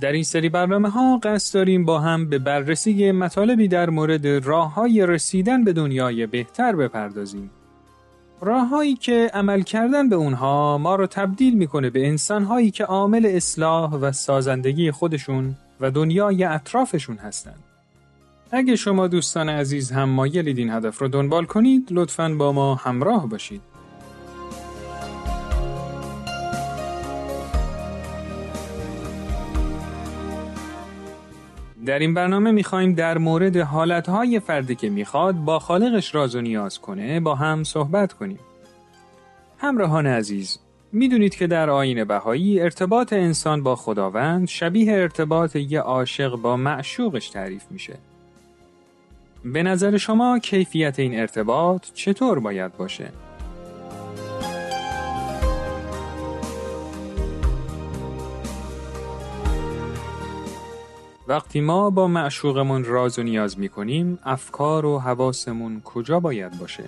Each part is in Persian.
در این سری برنامه ها قصد داریم با هم به بررسی مطالبی در مورد راه های رسیدن به دنیای بهتر بپردازیم. راههایی که عمل کردن به اونها ما رو تبدیل می‌کنه به انسانهایی که عامل اصلاح و سازندگی خودشون و دنیای اطرافشون هستند. اگه شما دوستان عزیز هم مایلید این هدف رو دنبال کنید لطفاً با ما همراه باشید. در این برنامه می‌خوایم در مورد حالتهای فردی که می‌خواد با خالقش راز و نیاز کنه با هم صحبت کنیم. همراهان عزیز، می‌دونید که در آین بهایی ارتباط انسان با خداوند شبیه ارتباط یه عاشق با معشوقش تعریف میشه. به نظر شما کیفیت این ارتباط چطور باید باشه؟ وقتی ما با معشوقمون راز و نیاز می کنیم افکار و حواسمون کجا باید باشه؟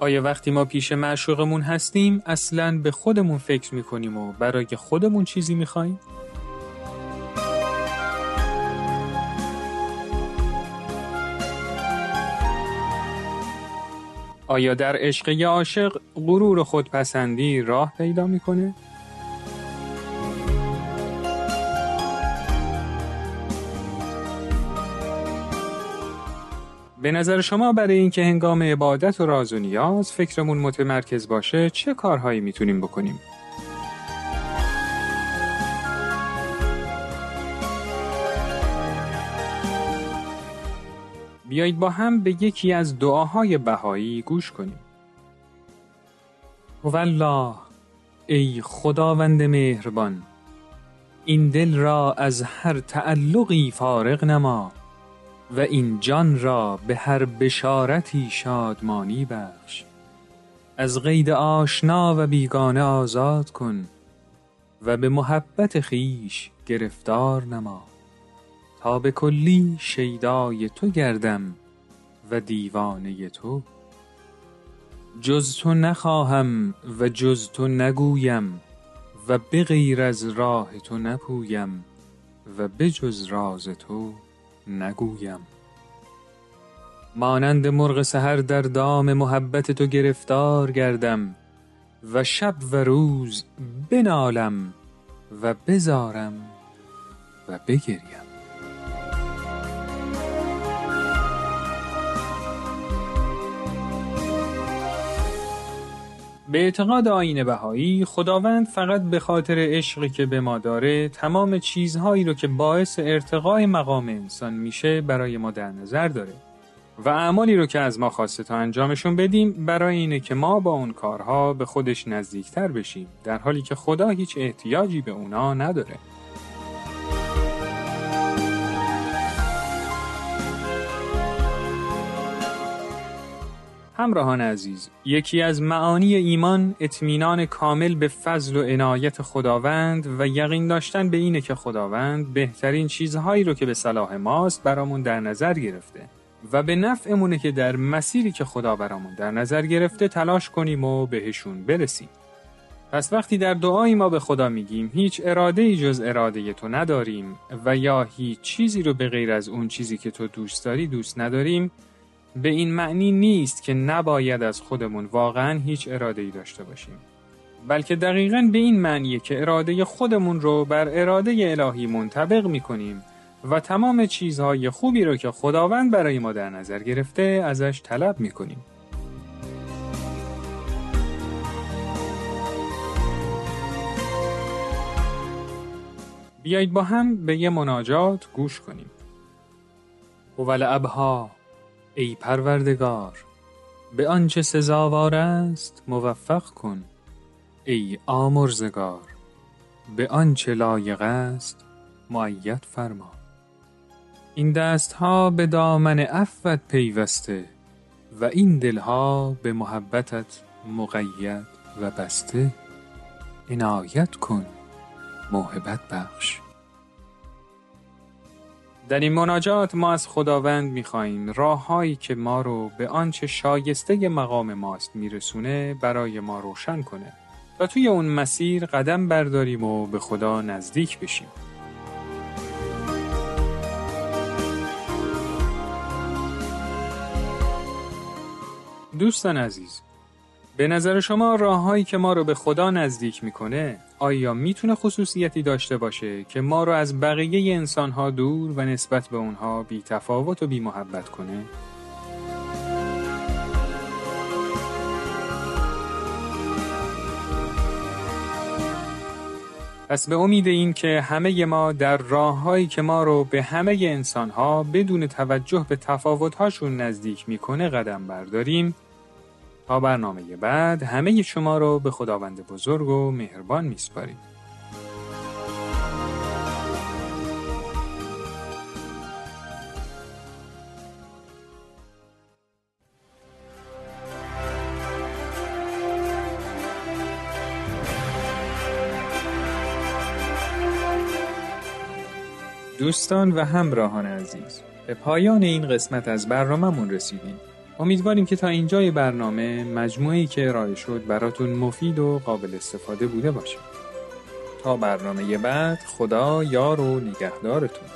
آیا وقتی ما پیش معشوقمون هستیم اصلا به خودمون فکر می کنیم و برای خودمون چیزی می آیا در عشق یا عاشق غرور خودپسندی راه پیدا می‌کنه؟ به نظر شما برای اینکه هنگام عبادت و راز و نیاز فکرمون متمرکز باشه چه کارهایی می‌تونیم بکنیم؟ بیایید با هم به یکی از دعاهای بهایی گوش کنیم. والله ای خداوند مهربان این دل را از هر تعلقی فارغ نما و این جان را به هر بشارتی شادمانی بخش از قید آشنا و بیگانه آزاد کن و به محبت خیش گرفتار نما تا به کلی شیدای تو گردم و دیوانه تو. جز تو نخواهم و جز تو نگویم و بغیر از راه تو نپویم و بجز راز تو نگویم. مانند مرغ سحر در دام محبت تو گرفتار گردم و شب و روز بنالم و بزارم و بگریم. به اعتقاد آین بهایی خداوند فقط به خاطر عشقی که به ما داره تمام چیزهایی رو که باعث ارتقای مقام انسان میشه برای ما در نظر داره. و اعمالی رو که از ما خواسته تا انجامشون بدیم برای اینه که ما با اون کارها به خودش نزدیکتر بشیم در حالی که خدا هیچ احتیاجی به اونا نداره. همراهان عزیز یکی از معانی ایمان اطمینان کامل به فضل و عنایت خداوند و یقین داشتن به اینه که خداوند بهترین چیزهایی رو که به صلاح ماست برامون در نظر گرفته و به نفعمونه که در مسیری که خدا برامون در نظر گرفته تلاش کنیم و بهشون برسیم. پس وقتی در دعایی ما به خدا میگیم هیچ اراده ای جز اراده تو نداریم و یا هیچ چیزی رو به غیر از اون چیزی که تو دوست داری دوست نداریم به این معنی نیست که نباید از خودمون واقعا هیچ اراده ای داشته باشیم بلکه دقیقا به این معنیه که اراده خودمون رو بر اراده الهی منطبق می کنیم و تمام چیزهای خوبی رو که خداوند برای ما در نظر گرفته ازش طلب می کنیم. بیایید با هم به یه مناجات گوش کنیم. اول ابها ای پروردگار به آنچه سزاوار است موفق کن ای آمرزگار به آنچه لایق است معید فرما. این دستها به دامن عفوت پیوسته و این دلها به محبتت مقید و بسته. عنایت کن موهبت بخش. در این مناجات ما از خداوند می‌خواهیم راههایی که ما رو به آنچه شایسته مقام ماست میرسونه برای ما روشن کنه و توی اون مسیر قدم برداریم و به خدا نزدیک بشیم. دوستان عزیز به نظر شما راههایی که ما رو به خدا نزدیک می‌کنه آیا می‌تونه خصوصیتی داشته باشه که ما رو از بقیه انسانها دور و نسبت به اونها بی تفاوت و بی محبت کنه؟ پس به امید این که همه ما در راههایی که ما رو به همه انسانها بدون توجه به تفاوتهاشون نزدیک می‌کنه قدم برداریم برنامه بعد همه شما رو به خداوند بزرگ و مهربان میسپاریم. دوستان و همراهان عزیز به پایان این قسمت از برنامهمون رسیدیم امیدواریم که تا اینجای برنامه مجموعی که ارائه شد براتون مفید و قابل استفاده بوده باشه. تا برنامه بعد خدا یار و نگهدارتون.